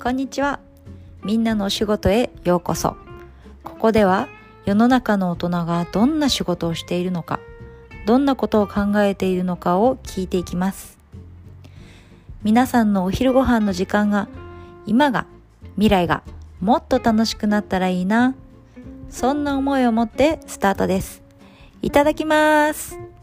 こんにちは。みんなのお仕事へようこそ。ここでは世の中の大人がどんな仕事をしているのか、どんなことを考えているのかを聞いていきます。皆さんのお昼ご飯の時間が、今が、未来がもっと楽しくなったらいいな。そんな思いを持ってスタートです。いただきます。